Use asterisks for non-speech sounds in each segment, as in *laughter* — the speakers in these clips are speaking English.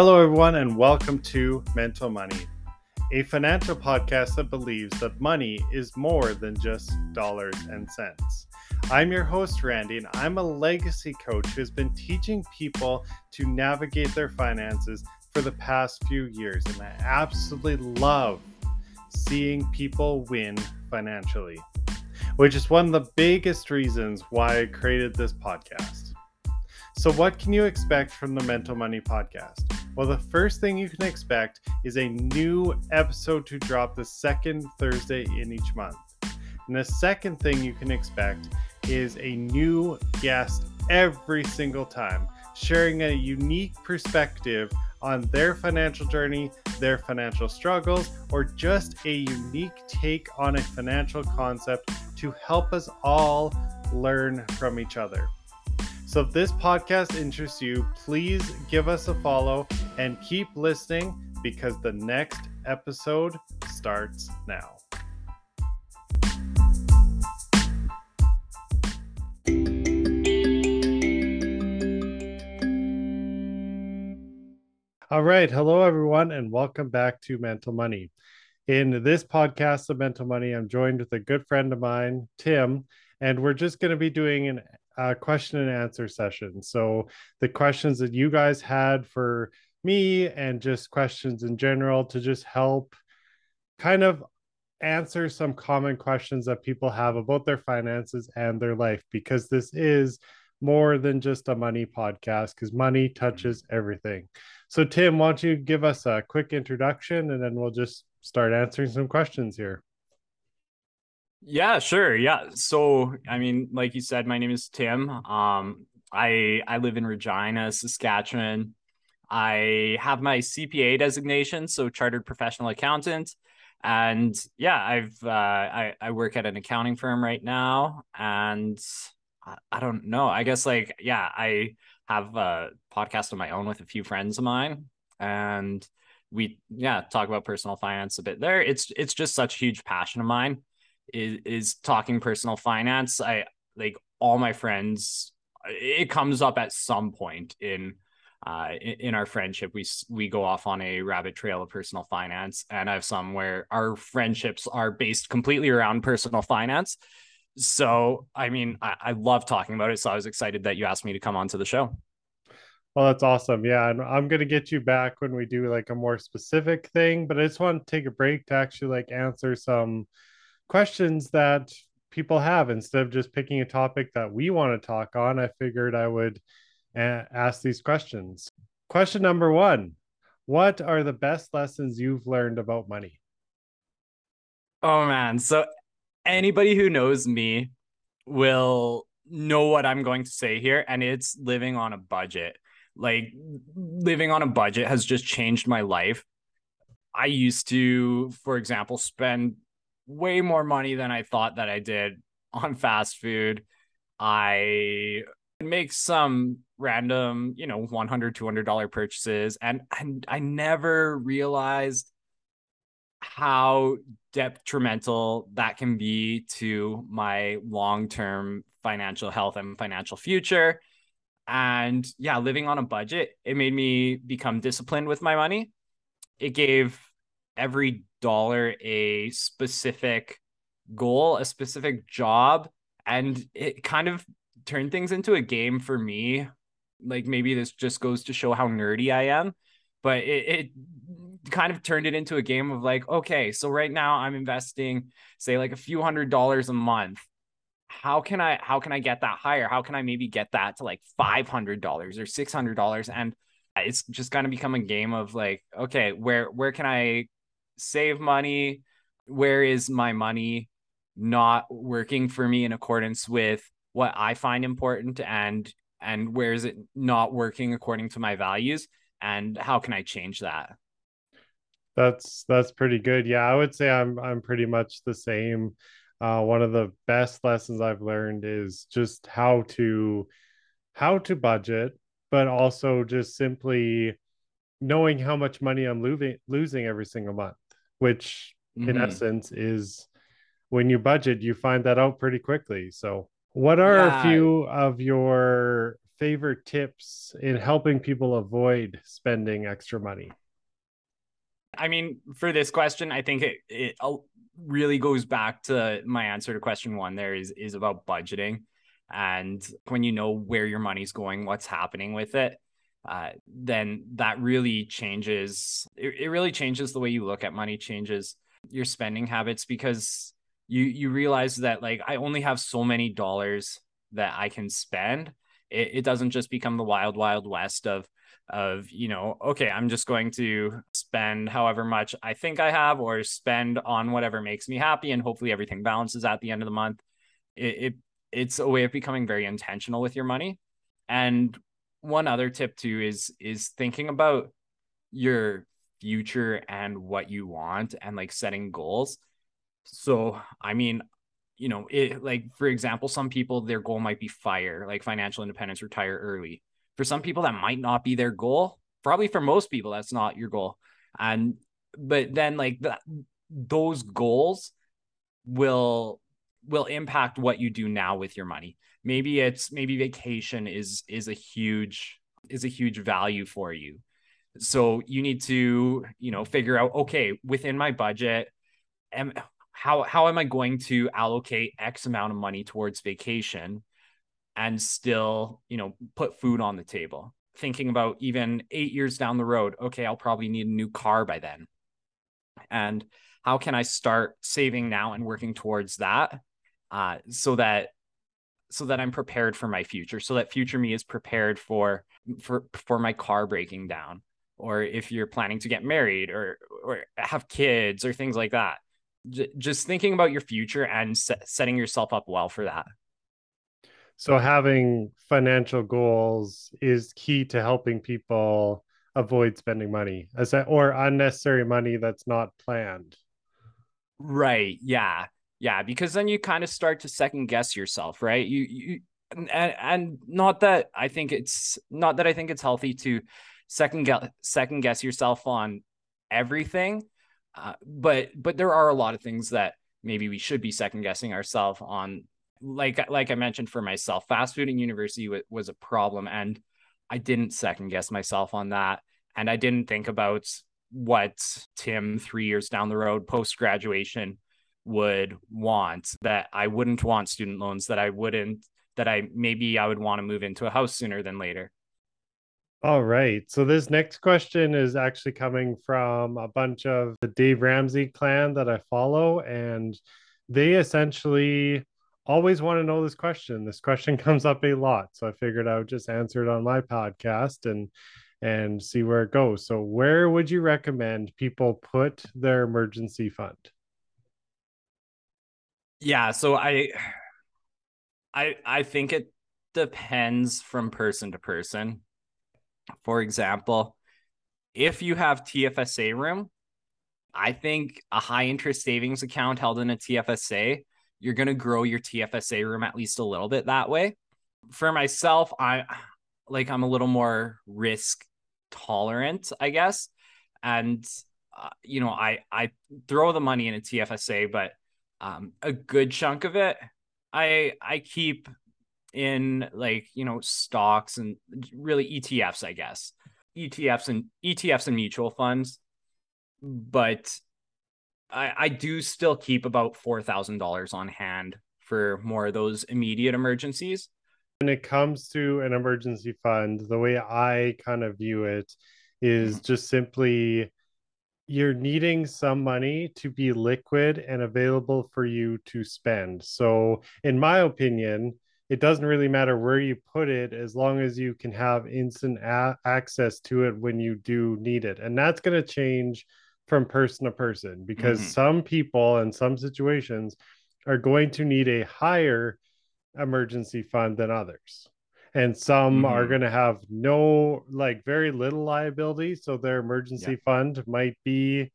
Hello, everyone, and welcome to Mental Money, a financial podcast that believes that money is more than just dollars and cents. I'm your host, Randy, and I'm a legacy coach who's been teaching people to navigate their finances for the past few years, and I absolutely love seeing people win financially, which is one of the biggest reasons why I created this podcast. So, what can you expect from the Mental Money podcast? Well, the first thing you can expect is a new episode to drop the second Thursday in each month. And the second thing you can expect is a new guest every single time, sharing a unique perspective on their financial journey, their financial struggles, or just a unique take on a financial concept to help us all learn from each other. So if this podcast interests you, please give us a follow and keep listening because the next episode starts now. All right. Hello, everyone, and welcome back to Mental Money. In this podcast of Mental Money, I'm joined with a good friend of mine, Tim, and we're just going to be doing an uh, question and answer session. So the questions that you guys had for me and just questions in general to just help kind of answer some common questions that people have about their finances and their life because this is more than just a money podcast because money touches everything. So, Tim, why don't you give us a quick introduction and then we'll just start answering some questions here. Yeah, sure. Yeah. So, I mean, like you said, my name is Tim. Um, I I live in Regina, Saskatchewan. I have my CPA designation, so chartered professional accountant. And yeah, I've uh, I I work at an accounting firm right now, and I, I don't know. I guess like yeah, I have a podcast of my own with a few friends of mine, and we yeah talk about personal finance a bit there. It's it's just such a huge passion of mine is is talking personal finance. I like all my friends. It comes up at some point in uh, in, our friendship. We we go off on a rabbit trail of personal finance, and I have some where our friendships are based completely around personal finance. So, I mean, I, I love talking about it. So I was excited that you asked me to come onto the show. Well, that's awesome. Yeah, and I'm gonna get you back when we do like a more specific thing, but I just want to take a break to actually like answer some questions that people have. Instead of just picking a topic that we want to talk on i figured i would uh, ask these questions. Question number one what are the best lessons you've learned about money? Oh man. So anybody who knows me will know what i'm going to say here and it's living on a budget. Like living on a budget has just changed my life. I used to for example spend way more money than I thought that I did on fast food. I make some random, you know, 100 $200 purchases and, and I never realized how detrimental that can be to my long-term financial health and financial future. And yeah, living on a budget, it made me become disciplined with my money. It gave every dollar a specific goal, a specific job, and it kind of turned things into a game for me. Like maybe this just goes to show how nerdy I am, but it, it kind of turned it into a game of like, okay, so right now I'm investing, say, like a few hundred dollars a month. How can I how can I get that higher? How can I maybe get that to like five hundred dollars or six hundred dollars? And it's just of become a game of like, okay, where where can I save money? Where is my money not working for me in accordance with what I find important and and where is it not working according to my values and how can I change that? That's that's pretty good. Yeah, I would say I'm I'm pretty much the same. Uh, one of the best lessons I've learned is just how to how to budget, but also just simply knowing how much money I'm losing losing every single month which mm-hmm. in essence is when you budget, you find that out pretty quickly. So, what are yeah. a few of your favorite tips in helping people avoid spending extra money? I mean, for this question, I think it, it really goes back to my answer to question one there is is about budgeting and when you know where your money's going what's happening with it uh, then that really changes it, it really changes the way you look at money changes your spending habits because you you realize that like i only have so many dollars that i can spend. It, it doesn't just become the wild wild west of of you know okay i'm just going to spend however much i think i have or spend on whatever makes me happy and hopefully everything balances at the end of the month. It, it it's a way of becoming very intentional with your money. And one other tip too is is thinking about your future and what you want and like setting goals. So i mean you know it like for example some people their goal might be fire like financial independence retire early. For some people that might not be their goal. Probably for most people that's not your goal. And but then like that those goals will will impact what you do now with your money maybe it's maybe vacation is is a huge is a huge value for you so you need to you know figure out okay within my budget am how how am i going to allocate x amount of money towards vacation and still, you know, put food on the table. Thinking about even eight years down the road, okay, I'll probably need a new car by then. And how can I start saving now and working towards that uh, so that so that I'm prepared for my future, so that future me is prepared for for for my car breaking down, or if you're planning to get married or or have kids or things like that. J- just thinking about your future and setting yourself up well for that. So having financial goals is key to helping people avoid spending money as that, or unnecessary money that's not planned. Right. Yeah. Yeah. Because then you kind of start to second guess yourself, right? You, you, and, and not that I think it's not that I think it's healthy to second guess second guess yourself on everything, uh, but but there are a lot of things that maybe we should be second guessing ourselves on like like I mentioned for myself, fast food in university was a problem, and I didn't second guess myself on that, and I didn't think about what Tim three years down the road post graduation would want. That I wouldn't want student loans. That I wouldn't. That I maybe I would want to move into a house sooner than later. All right. So this next question is actually coming from a bunch of the Dave Ramsey clan that I follow, and they essentially always want to know this question. This question *laughs* comes up a lot, so I figured I would just answer it on my podcast and and see where it goes. So, where would you recommend people put their emergency fund? Yeah, so I *sighs* I I think it depends from person to person. For example, if you have TFSA room, I think a high interest savings account held in a TFSA you're going to grow your TFSA room at least a little bit that way. For myself, I *sighs* like I'm a little more risk tolerant, I guess. And uh, you know, I I throw the money in a TFSA, but um, a good chunk of it I I keep in like, you know, stocks and really ETFs, I guess. ETFs and ETFs and mutual funds. But I, I do still keep about four thousand dollars on hand for more of those immediate emergencies. When it comes to an emergency fund, the way I kind of view it is mm-hmm. just simply you're needing some money to be liquid and available for you to spend. So, in my opinion, it doesn't really matter where you put it as long as you can have instant a- access to it when you do need it. And that's going to change from person to person because mm-hmm. some people in some situations are going to need a higher emergency fund than others and some mm-hmm. are going to have no like very little liability so their emergency yeah. fund might be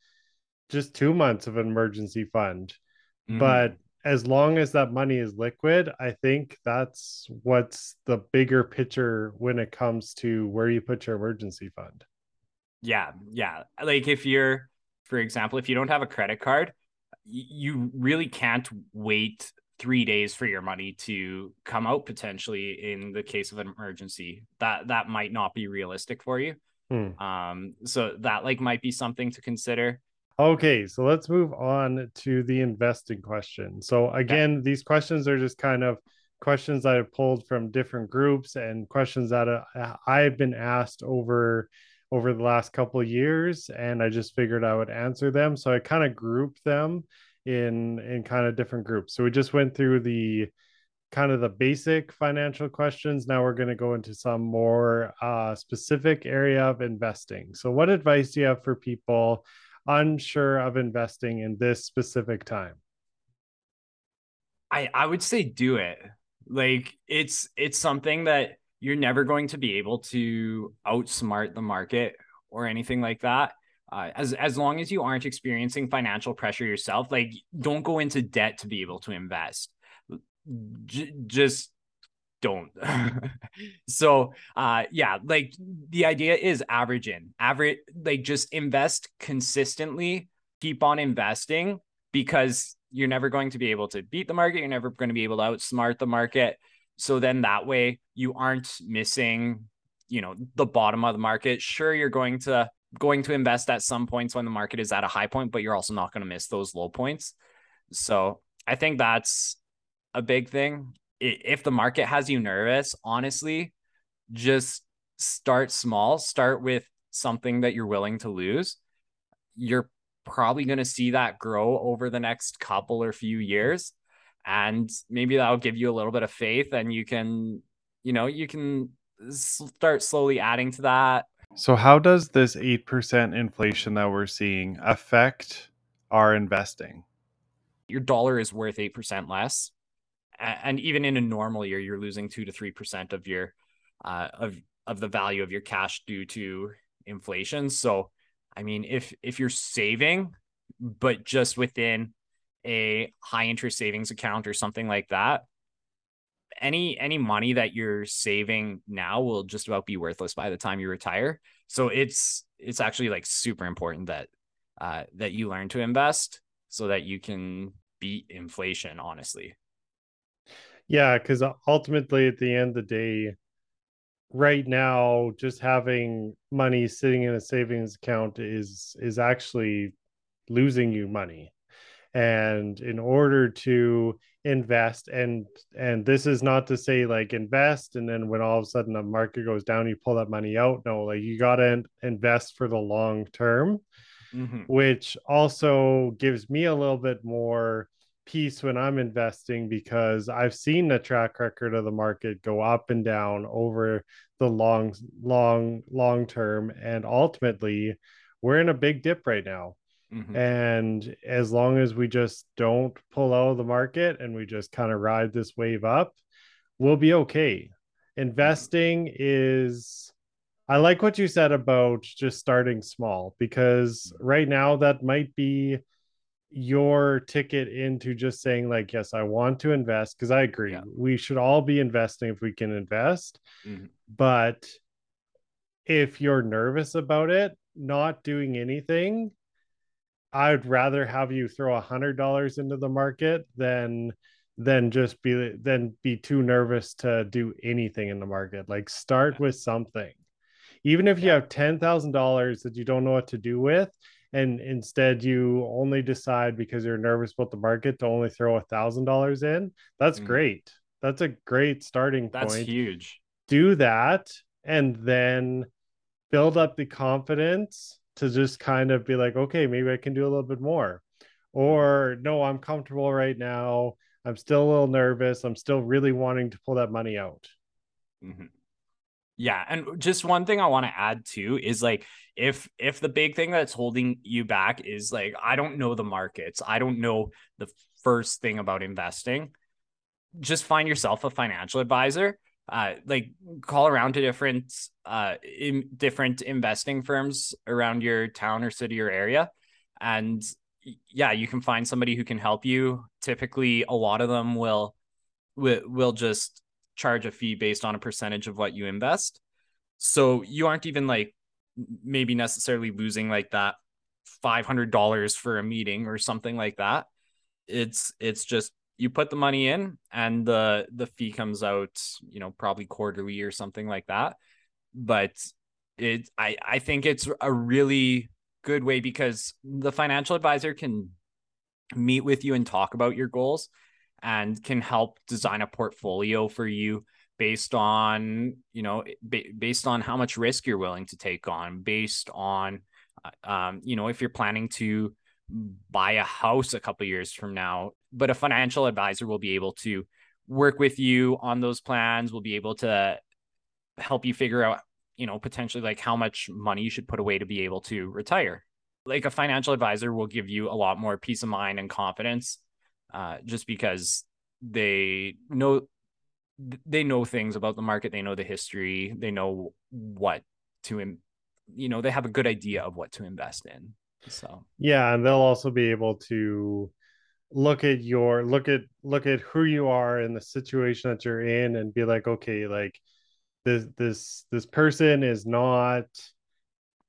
just 2 months of an emergency fund mm-hmm. but as long as that money is liquid i think that's what's the bigger picture when it comes to where you put your emergency fund yeah yeah like if you're for example, if you don't have a credit card, you really can't wait three days for your money to come out potentially in the case of an emergency. That that might not be realistic for you. Hmm. Um, so that like might be something to consider. Okay, so let's move on to the investing question. So again, these questions are just kind of questions that I have pulled from different groups and questions that uh, I've been asked over over the last couple of years and I just figured I would answer them. So I kind of grouped them in in kind of different groups. So we just went through the kind of the basic financial questions. Now we're going to go into some more uh, specific area of investing. So what advice do you have for people unsure of investing in this specific time? I I would say do it. Like it's it's something that you're never going to be able to outsmart the market or anything like that. Uh, as as long as you aren't experiencing financial pressure yourself, like don't go into debt to be able to invest. J- just don't. *laughs* so uh yeah, like the idea is average in. Average like just invest consistently, keep on investing because you're never going to be able to beat the market, you're never going to be able to outsmart the market. So then that way you aren't missing, you know, the bottom of the market. Sure you're going to going to invest at some points when the market is at a high point, but you're also not going to miss those low points. So I think that's a big thing. If the market has you nervous, honestly, just start small, start with something that you're willing to lose. You're probably going to see that grow over the next couple or few years. And maybe that'll give you a little bit of faith and you can, you know, you can start slowly adding to that so, how does this 8% inflation that we're seeing affect our investing? Your dollar is worth 8% less. And even in a normal year, you're losing 2 to 3% of your uh, of of the value of your cash due to inflation. So, I mean, if if you're saving but just within a high interest savings account or something like that, any any money that you're saving now will just about be worthless by the time you retire. So it's it's actually like super important that uh, that you learn to invest so that you can beat inflation. Honestly. Yeah, because ultimately, at the end of the day, right now, just having money sitting in a savings account is is actually losing you money and in order to invest and and this is not to say like invest and then when all of a sudden the market goes down you pull that money out no like you got to invest for the long term mm-hmm. which also gives me a little bit more peace when i'm investing because i've seen the track record of the market go up and down over the long long long term and ultimately we're in a big dip right now Mm-hmm. And as long as we just don't pull out of the market and we just kind of ride this wave up, we'll be okay. Investing is I like what you said about just starting small because mm-hmm. right now that might be your ticket into just saying like yes i want to invest because i agree yeah. we should all be investing if we can invest mm-hmm. but if you're nervous about it not doing anything I'd rather have you throw a hundred dollars into the market than than just be than be too nervous to do anything in the market. Like start with something. Even if you have ten thousand dollars that you don't know what to do with, and instead you only decide because you're nervous about the market to only throw a thousand dollars in, that's mm. great. That's a great starting that's point. That's huge. Do that and then build up the confidence to just kind of be like, okay, maybe I can do a little bit more. Or no, I'm comfortable right now. I'm still a little nervous. I'm still really wanting to pull that money out. Mm-hmm. Yeah, and just one thing I want to add too is like if if the big thing that's holding you back is like I don't know the markets, I don't know the first thing about investing, just find yourself a financial advisor uh, like call around to different uh in different investing firms around your town or city or area. And yeah you can find somebody who can help you. Typically a lot of them will will, will just charge a fee based on a percentage of what you invest. So you aren't even like maybe necessarily losing like that $500 for a meeting or something like that. It's it's just you put the money in and the the fee comes out you know probably quarterly or something like that. But it i i think it's a really good way because the financial advisor can meet with you and talk about your goals and can help design a portfolio for you based on you know based on how much risk you're willing to take on based on uh, um, you know if you're planning to buy a house a couple years from now but a financial advisor will be able to work with you on those plans will be able to help you figure out you know potentially like how much money you should put away to be able to retire. Like a financial advisor will give you a lot more peace of mind and confidence uh, just because they know they know things about the market they know the history they know what to you know they have a good idea of what to invest in so. Yeah and they'll also be able to look at your look at look at who you are and the situation that you're in and be like okay like this this this person is not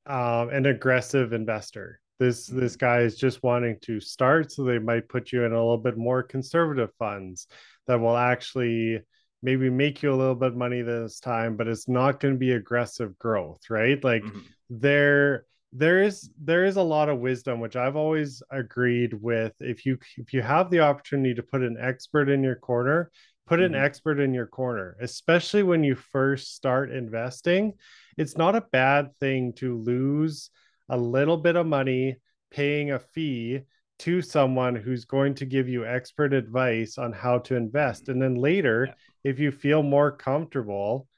um, an aggressive investor this mm-hmm. this guy is just wanting to start so they might put you in a little bit more conservative funds that will actually maybe make you a little bit money this time but it's not going to be aggressive growth right like mm-hmm. there there is there is a lot of wisdom which i've always agreed with. If you if you have the opportunity to put an expert in your corner put mm-hmm. an expert in your corner especially when you first start investing. It's not a bad thing to lose a little bit of money paying a fee to someone who's going to give you expert advice on how to invest. And then later yeah. if you feel more comfortable,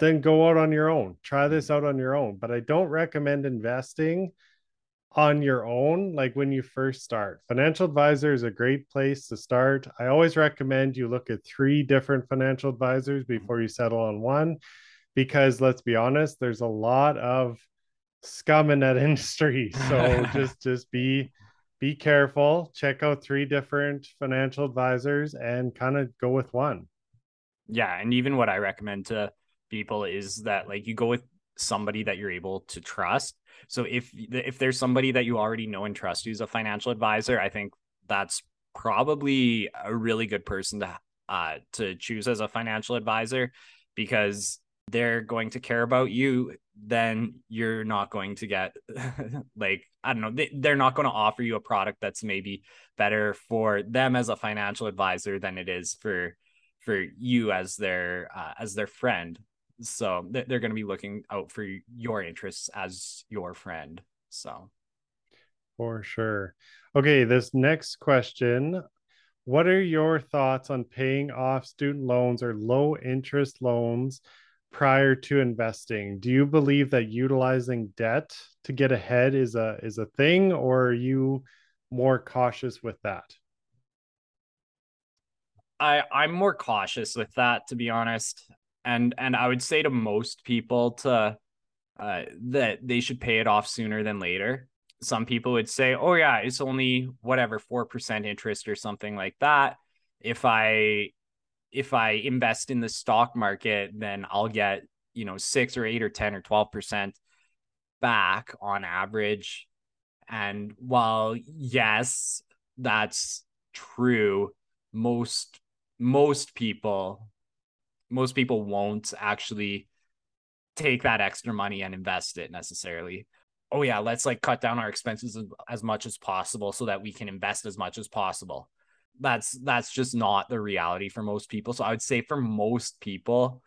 then go out on your own. Try this out on your own. But I don't recommend investing on your own like when you first start. Financial advisor is a great place to start. I always recommend you look at three different financial advisors mm-hmm. before you settle on one because let's be honest, there's a lot of scum in that *laughs* industry. So *laughs* just just be be careful, check out three different financial advisors and kind of go with one. Yeah, and even what I recommend to people is that like you go with somebody that you're able to trust. So if if there's somebody that you already know and trust who's a financial advisor, I think that's probably a really good person to uh to choose as a financial advisor because they're going to care about you then you're not going to get *laughs* like i don't know they, they're not going to offer you a product that's maybe better for them as a financial advisor than it is for for you as their uh, as their friend so they're going to be looking out for your interests as your friend so. For sure. Okay this next question what are your thoughts on paying off student loans or low interest loans prior to investing? Do you believe that utilizing debt to get ahead is a is a thing or are you more cautious with that? I i'm more cautious with that to be honest and and i would say to most people to uh, that they should pay it off sooner than later some people would say oh yeah it's only whatever 4% interest or something like that if i if I invest in the stock market, then I'll get, you know, six or eight or 10 or 12% back on average. And while, yes, that's true, most, most people, most people won't actually take that extra money and invest it necessarily. Oh, yeah, let's like cut down our expenses as, much as possible so that we can invest as much as possible that's that's just not the reality for most people. So I would say for most people,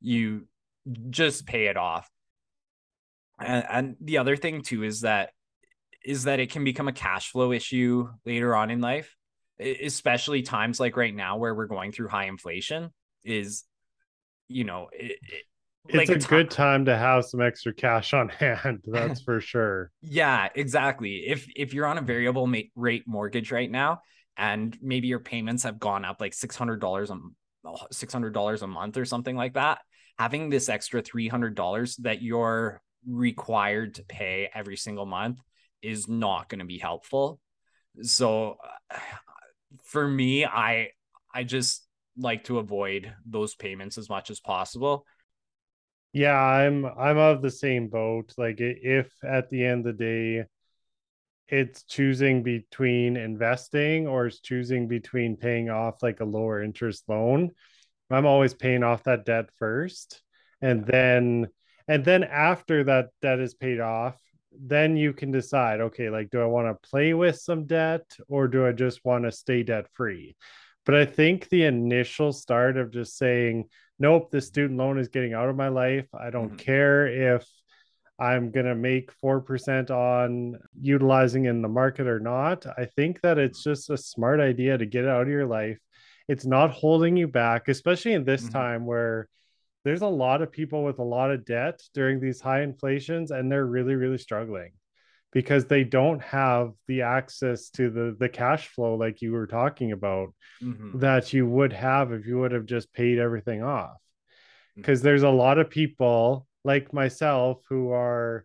you just pay it off. And, and the other thing too is that is that it can become a cash flow issue later on in life, especially times like right now where we're going through high inflation. Is you know it, it, it's like a, good time to have some extra cash on *laughs* hand that's for sure. Yeah exactly. If if you're on a variable ma- rate mortgage right now and maybe your payments have gone up like $600 a $600 a month or something like that having this extra $300 that you're required to pay every single month is not going to be helpful. So *sighs* for me i i just like to avoid those payments as much as possible. Yeah i'm i'm of the same boat. Like if at the end of the day it's choosing between investing or it's choosing between paying off like a lower interest loan i'm always paying off that debt first. And then and then after that debt is paid off then you can decide okay like do i want to play with some debt or do i just want to stay debt free but i think the initial start of just saying nope the student loan is getting out of my life i don't mm-hmm. care if i'm going to make 4% on utilizing in the market or not i think that it's just a smart idea to get it out of your life it's not holding you back especially in this mm-hmm. time where there's a lot of people with a lot of debt during these high inflations and they're really really struggling because they don't have the access to the the cash flow like you were talking about mm-hmm. that you would have if you would have just paid everything off because mm-hmm. there's a lot of people like myself who are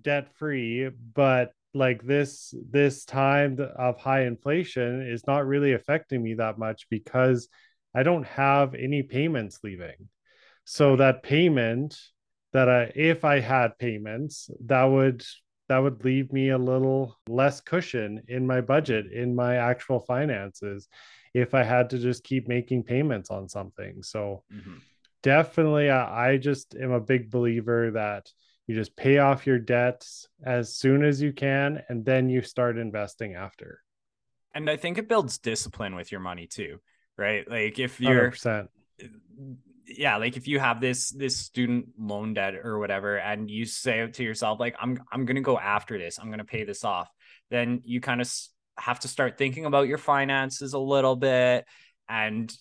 debt free but like this this time of high inflation is not really affecting me that much because i don't have any payments leaving so that payment that I if I had payments, that would that would leave me a little less cushion in my budget in my actual finances if I had to just keep making payments on something. So mm-hmm. definitely I, I just am a big believer that you just pay off your debts as soon as you can and then you start investing after. And I think it builds discipline with your money too, right? Like if you're 100% yeah like if you have this this student loan debt or whatever and you say to yourself like i'm i'm going to go after this i'm going to pay this off then you kind of have to start thinking about your finances a little bit and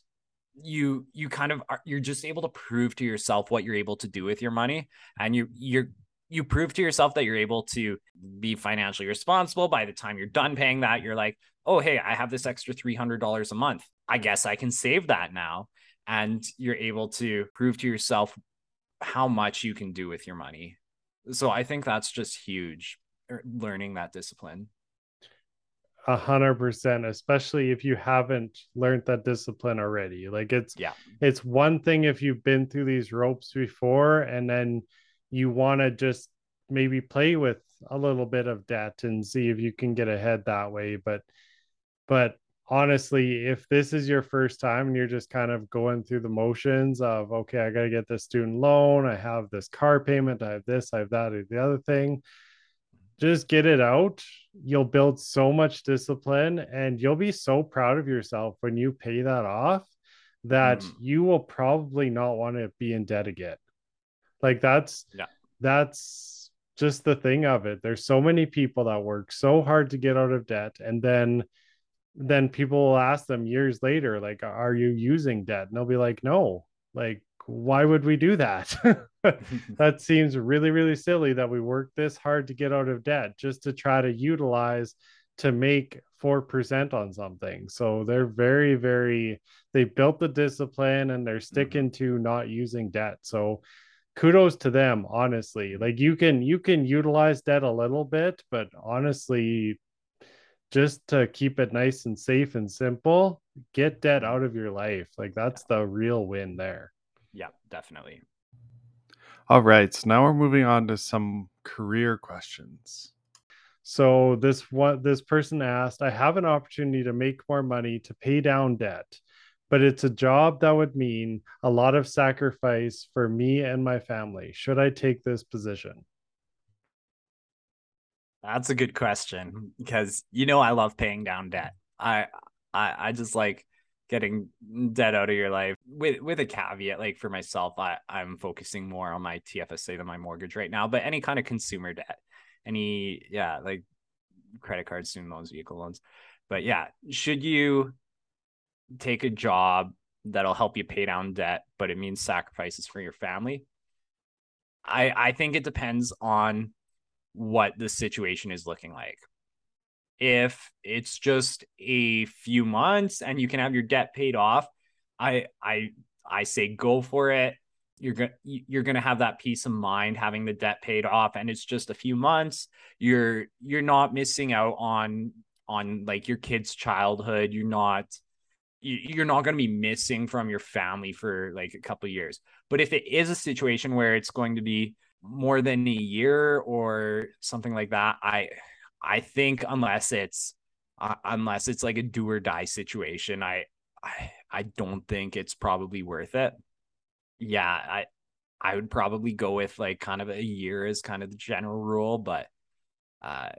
you you kind of are, you're just able to prove to yourself what you're able to do with your money and you you're you prove to yourself that you're able to be financially responsible. By the time you're done paying that you're like oh hey i have this extra $300 a month. I guess i can save that now and you're able to prove to yourself how much you can do with your money. So I think that's just huge er, learning that discipline. A hundred percent, especially if you haven't learned that discipline already. Like it's yeah, it's one thing if you've been through these ropes before and then you want to just maybe play with a little bit of debt and see if you can get ahead that way. But but honestly, if this is your first time and you're just kind of going through the motions of, okay, I got to get this student loan, I have this car payment, I have this, I have that, I have the other thing, just get it out. You'll build so much discipline and you'll be so proud of yourself when you pay that off that mm. you will probably not want to be in debt again. Like that's, yeah, that's just the thing of it. There's so many people that work so hard to get out of debt and then then people will ask them years later like are you using debt? And they'll be like no. Like why would we do that? *laughs* *laughs* That seems really really silly that we work this hard to get out of debt just to try to utilize to make 4% on something. So they're very very they built the discipline and they're mm-hmm. sticking mm-hmm. to not using debt. So kudos to them honestly. Like you can you can utilize debt a little bit but honestly just to keep it nice and safe and simple, get debt mm-hmm. out of your life. Like that's the real win there. Yeah, definitely. All right. So now we're moving on to some career questions. So this what this person asked, I have an opportunity to make more money to pay down debt, but it's a job that would mean a lot of sacrifice for me and my family. Should I take this position? That's a good question because you know I love paying down debt. I I I just like getting debt out of your life with with a caveat like for myself I I'm focusing more on my TFSA than my mortgage right now but any kind of consumer debt any yeah like credit cards student loans vehicle loans but yeah should you take a job that'll help you pay down debt but it means sacrifices for your family I I think it depends on what the situation is looking like. If it's just a few months and you can have your debt paid off, I I I say go for it. You're gonna you're going to have that peace of mind having the debt paid off and it's just a few months. You're you're not missing out on on like your kid's childhood. You're not you're not going to be missing from your family for like a couple years. But if it is a situation where it's going to be more than a year or something like that, I I think unless it's uh, unless it's like a do or die situation, I, I I don't think it's probably worth it. Yeah, I I would probably go with like kind of a year as kind of the general rule, but uh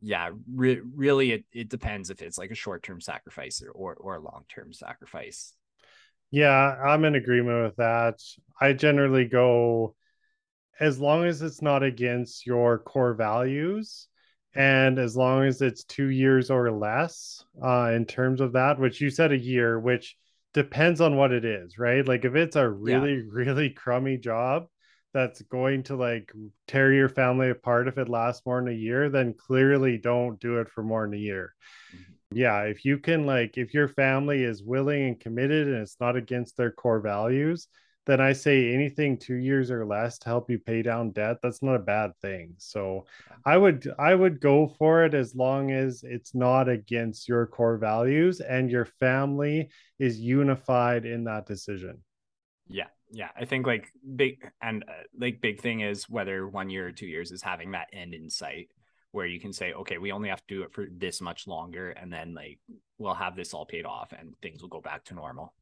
yeah, re- really it, it depends if it's like a short-term sacrifice or or, or a long-term sacrifice. Yeah, I'm in agreement with that. I generally go as long as it's not against your core values and as long as it's two years or less uh, in terms of that which you said a year which depends on what it is right like if it's a really yeah. really crummy job that's going to like tear your family apart if it lasts more than a year then clearly don't do it for more than a year mm-hmm. yeah if you can like if your family is willing and committed and it's not against their core values then I say anything two years or less to help you pay down debt, that's not a bad thing. So I would I would go for it as long as it's not against your core values and your family is unified in that decision. Yeah. Yeah. I think like big and uh, like big thing is whether one year or two years is having that end in sight where you can say, okay, we only have to do it for this much longer. And then like we'll have this all paid off and things will go back to normal.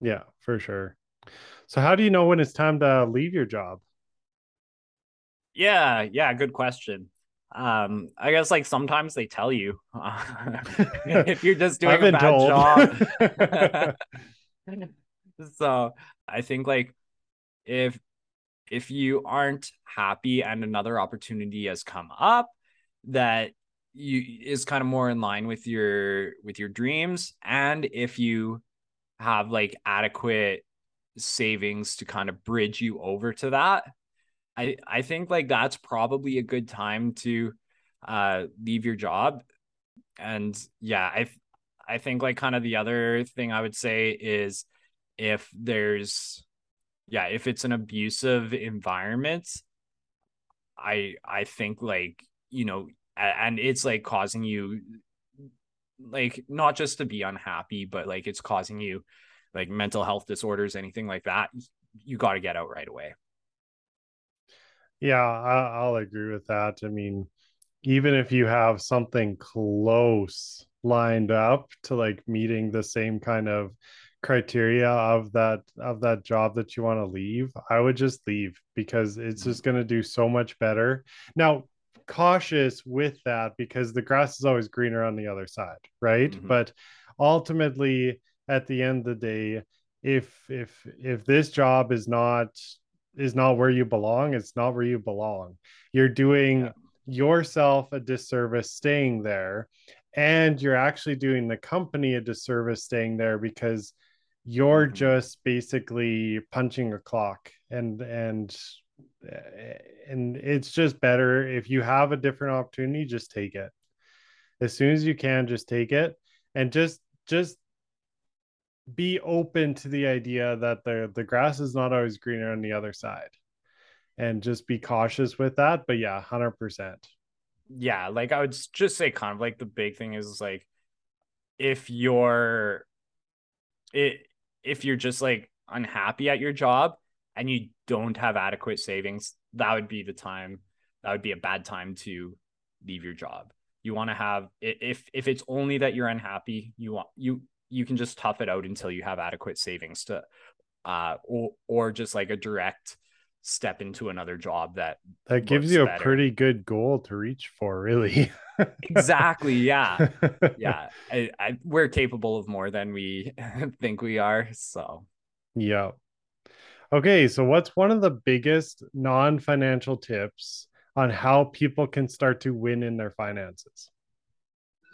Yeah, for sure. So how do you know when it's time to leave your job? Yeah, yeah, good question. Um, I guess like sometimes they tell you uh, *laughs* if you're just *laughs* doing a bad job. *laughs* so I think like if if you aren't happy and another opportunity has come up that you is kind of more in line with your with your dreams and if you have like adequate savings to kind of bridge you over to that. I i think like that's probably a good time to uh leave your job. And yeah i i think like kind of the other thing i would say is if there's yeah if it's an abusive environment i i think like you know and it's like causing you like not just to be unhappy but like it's causing you like mental health disorders, anything like that, you got to get out right away. Yeah, I, will agree with that. I mean, even if you have something close lined up to like meeting the same kind of criteria of that of that job that you want to leave i would just leave because it's just mm-hmm. going to do so much better now cautious with that because the grass is always greener on the other side right mm-hmm. but ultimately at the end of the day if if if this job is not is not where you belong it's not where you belong you're doing yeah. yourself a disservice staying there and you're actually doing the company a disservice staying there because you're mm-hmm. just basically punching a clock and and and it's just better if you have a different opportunity just take it as soon as you can just take it and just just be open to the idea that the the grass is not always greener on the other side. And just be cautious with that but yeah 100% yeah like i would just say kind of like the big thing is like if you're it if you're just like unhappy at your job and you don't have adequate savings that would be the time that would be a bad time to leave your job. You want to have if if it's only that you're unhappy you want you you can just tough it out until you have adequate savings to uh or or just like a direct step into another job that that gives you better. a pretty good goal to reach for really. Exactly yeah. *laughs* Yeah I, I, we're capable of more than we *laughs* think we are so. Yeah okay so what's one of the biggest non-financial tips on how people can start to win in their finances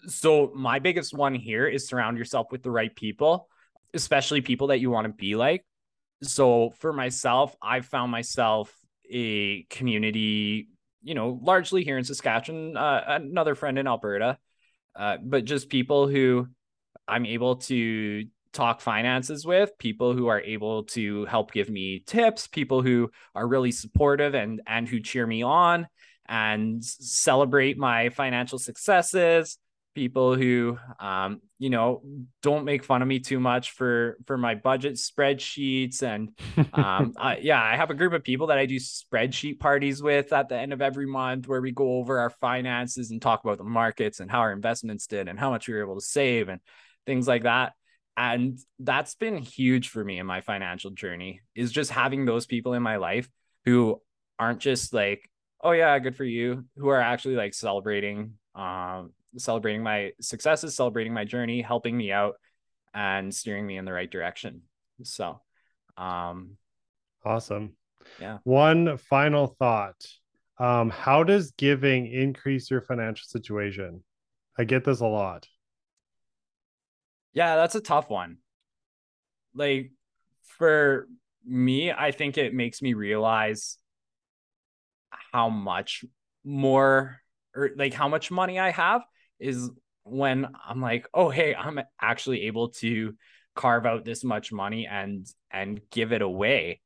so my biggest one here is surround yourself with the right people, especially people that you want to be like. So for myself, I found myself a community, you know, largely here in Saskatchewan, uh, another friend in Alberta, uh, but just people who I'm able to talk finances with, people who are able to help give me tips, people who are really supportive and and who cheer me on and celebrate my financial successes people who um you know don't make fun of me too much for for my budget spreadsheets and um *laughs* I, yeah i have a group of people that i do spreadsheet parties with at the end of every month where we go over our finances and talk about the markets and how our investments did and how much we were able to save and things like that. And that's been huge for me in my financial journey is just having those people in my life who aren't just like oh yeah good for you who are actually like celebrating um celebrating my successes, celebrating my journey, helping me out, and steering me in the right direction. So, um, awesome. Yeah. One final thought. Um, how does giving increase your financial situation? I get this a lot. Yeah, that's a tough one. Like for me, I think it makes me realize how much more or like how much money I have is when I'm like, oh hey, I'm actually able to carve out this much money and and give it away.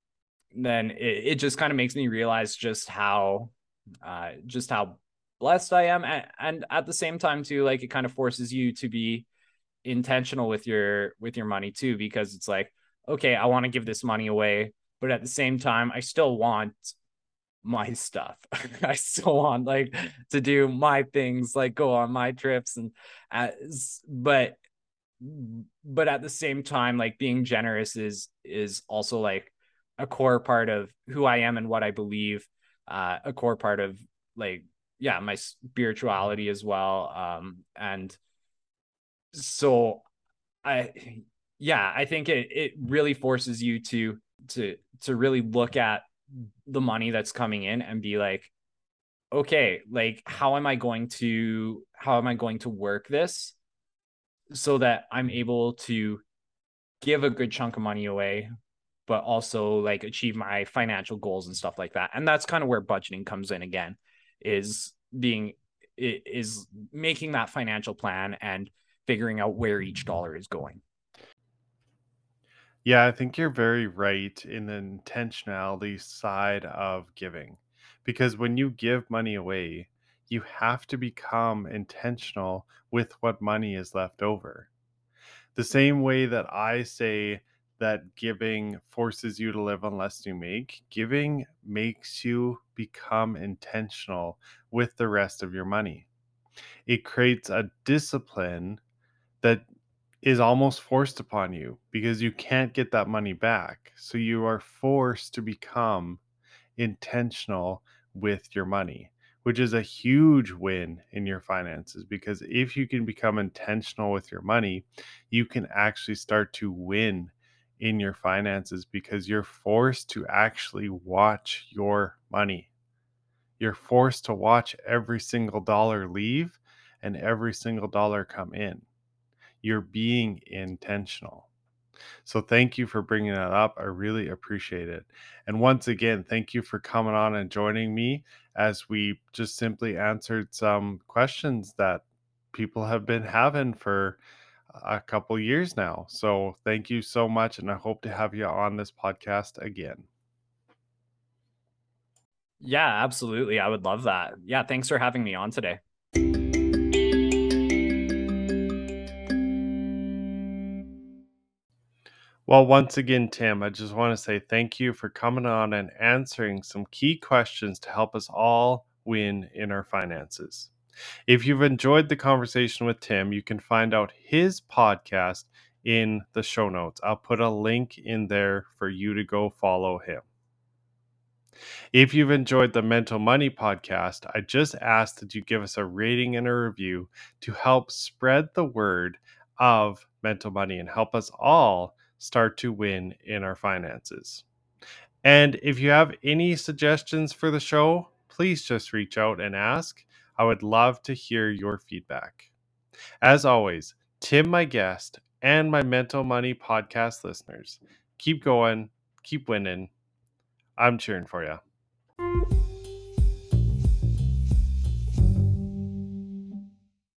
Then it, it just kind of makes me realize just how uh just how blessed I am. And, and at the same time, too, like it kind of forces you to be intentional with your with your money too, because it's like, okay, I want to give this money away, but at the same time, I still want my stuff. *laughs* I still want like to do my things, like go on my trips and as but but at the same time like being generous is is also like a core part of who I am and what I believe uh a core part of like yeah my spirituality as well um and so I yeah I think it it really forces you to to to really look at the money that's coming in and be like okay like how am i going to how am i going to work this so that i'm able to give a good chunk of money away but also like achieve my financial goals and stuff like that? And that's kind of where budgeting comes in again is being is making that financial plan and figuring out where each dollar is going yeah, I think you're very right in the intentionality side of giving. Because when you give money away, you have to become intentional with what money is left over. The same way that I say that giving forces you to live on less you make, giving makes you become intentional with the rest of your money. It creates a discipline that is almost forced upon you because you can't get that money back. So you are forced to become intentional with your money, which is a huge win in your finances because if you can become intentional with your money, you can actually start to win in your finances because you're forced to actually watch your money. You're forced to watch every single dollar leave and every single dollar come in you're being intentional. So thank you for bringing that up. I really appreciate it. And once again, thank you for coming on and joining me as we just simply answered some questions that people have been having for a couple years now. So thank you so much and I hope to have you on this podcast again. Yeah, absolutely. I would love that. Yeah, thanks for having me on today. Well, once again, Tim, I just want to say thank you for coming on and answering some key questions to help us all win in our finances. If you've enjoyed the conversation with Tim, you can find out his podcast in the show notes. I'll put a link in there for you to go follow him. If you've enjoyed the Mental Money podcast, I just ask that you give us a rating and a review to help spread the word of mental money and help us all start to win in our finances. And if you have any suggestions for the show, please just reach out and ask. I would love to hear your feedback. As always, Tim, my guest, and my Mental Money podcast listeners, keep going, keep winning. I'm cheering for you.